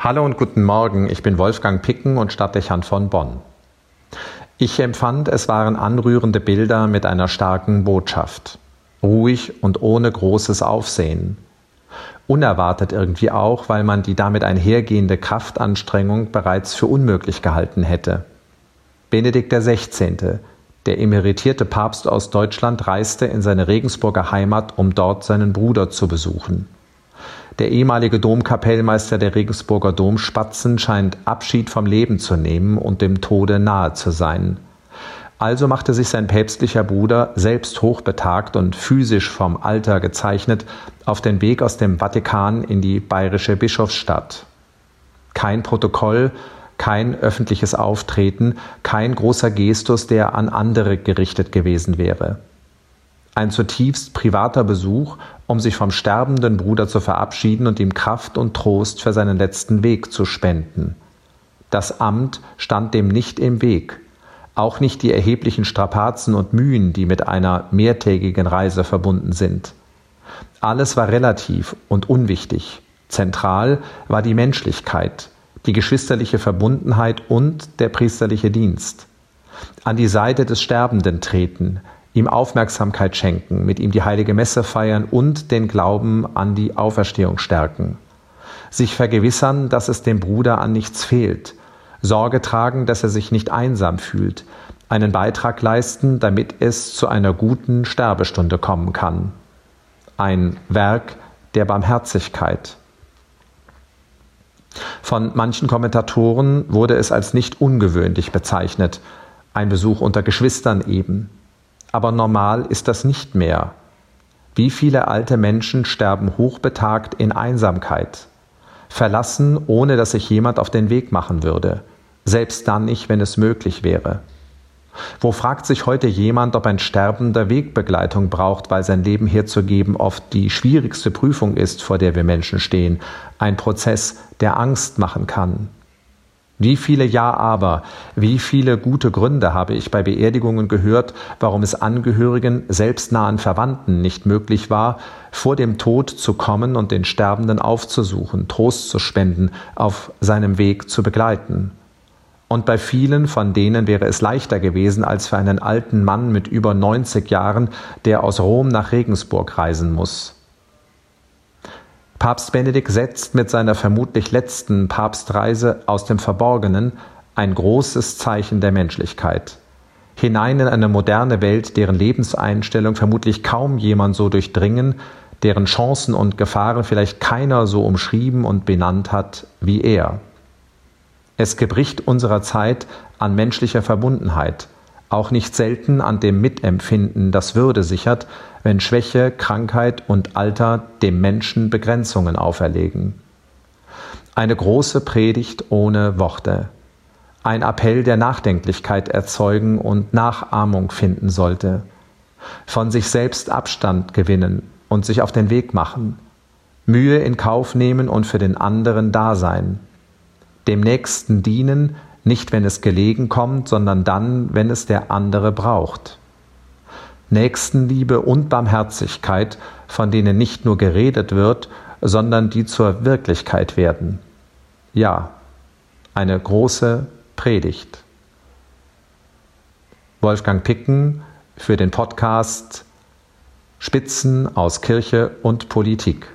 Hallo und guten Morgen, ich bin Wolfgang Picken und Stadtdechant von Bonn. Ich empfand, es waren anrührende Bilder mit einer starken Botschaft. Ruhig und ohne großes Aufsehen. Unerwartet irgendwie auch, weil man die damit einhergehende Kraftanstrengung bereits für unmöglich gehalten hätte. Benedikt XVI., der emeritierte Papst aus Deutschland, reiste in seine Regensburger Heimat, um dort seinen Bruder zu besuchen. Der ehemalige Domkapellmeister der Regensburger Domspatzen scheint Abschied vom Leben zu nehmen und dem Tode nahe zu sein. Also machte sich sein päpstlicher Bruder, selbst hochbetagt und physisch vom Alter gezeichnet, auf den Weg aus dem Vatikan in die bayerische Bischofsstadt. Kein Protokoll, kein öffentliches Auftreten, kein großer Gestus, der an andere gerichtet gewesen wäre ein zutiefst privater Besuch, um sich vom sterbenden Bruder zu verabschieden und ihm Kraft und Trost für seinen letzten Weg zu spenden. Das Amt stand dem nicht im Weg, auch nicht die erheblichen Strapazen und Mühen, die mit einer mehrtägigen Reise verbunden sind. Alles war relativ und unwichtig. Zentral war die Menschlichkeit, die geschwisterliche Verbundenheit und der priesterliche Dienst. An die Seite des Sterbenden treten, ihm Aufmerksamkeit schenken, mit ihm die heilige Messe feiern und den Glauben an die Auferstehung stärken. Sich vergewissern, dass es dem Bruder an nichts fehlt. Sorge tragen, dass er sich nicht einsam fühlt. Einen Beitrag leisten, damit es zu einer guten Sterbestunde kommen kann. Ein Werk der Barmherzigkeit. Von manchen Kommentatoren wurde es als nicht ungewöhnlich bezeichnet, ein Besuch unter Geschwistern eben. Aber normal ist das nicht mehr. Wie viele alte Menschen sterben hochbetagt in Einsamkeit, verlassen, ohne dass sich jemand auf den Weg machen würde, selbst dann nicht, wenn es möglich wäre. Wo fragt sich heute jemand, ob ein Sterbender Wegbegleitung braucht, weil sein Leben herzugeben oft die schwierigste Prüfung ist, vor der wir Menschen stehen, ein Prozess, der Angst machen kann. Wie viele Ja aber, wie viele gute Gründe habe ich bei Beerdigungen gehört, warum es Angehörigen, selbst nahen Verwandten nicht möglich war, vor dem Tod zu kommen und den Sterbenden aufzusuchen, Trost zu spenden, auf seinem Weg zu begleiten. Und bei vielen von denen wäre es leichter gewesen als für einen alten Mann mit über 90 Jahren, der aus Rom nach Regensburg reisen muss. Papst Benedikt setzt mit seiner vermutlich letzten Papstreise aus dem Verborgenen ein großes Zeichen der Menschlichkeit. Hinein in eine moderne Welt, deren Lebenseinstellung vermutlich kaum jemand so durchdringen, deren Chancen und Gefahren vielleicht keiner so umschrieben und benannt hat wie er. Es gebricht unserer Zeit an menschlicher Verbundenheit, auch nicht selten an dem Mitempfinden, das Würde sichert, wenn Schwäche, Krankheit und Alter dem Menschen Begrenzungen auferlegen. Eine große Predigt ohne Worte, ein Appell, der Nachdenklichkeit erzeugen und Nachahmung finden sollte, von sich selbst Abstand gewinnen und sich auf den Weg machen, Mühe in Kauf nehmen und für den anderen da sein, dem Nächsten dienen, nicht wenn es gelegen kommt, sondern dann, wenn es der andere braucht. Nächstenliebe und Barmherzigkeit, von denen nicht nur geredet wird, sondern die zur Wirklichkeit werden. Ja, eine große Predigt. Wolfgang Picken für den Podcast Spitzen aus Kirche und Politik.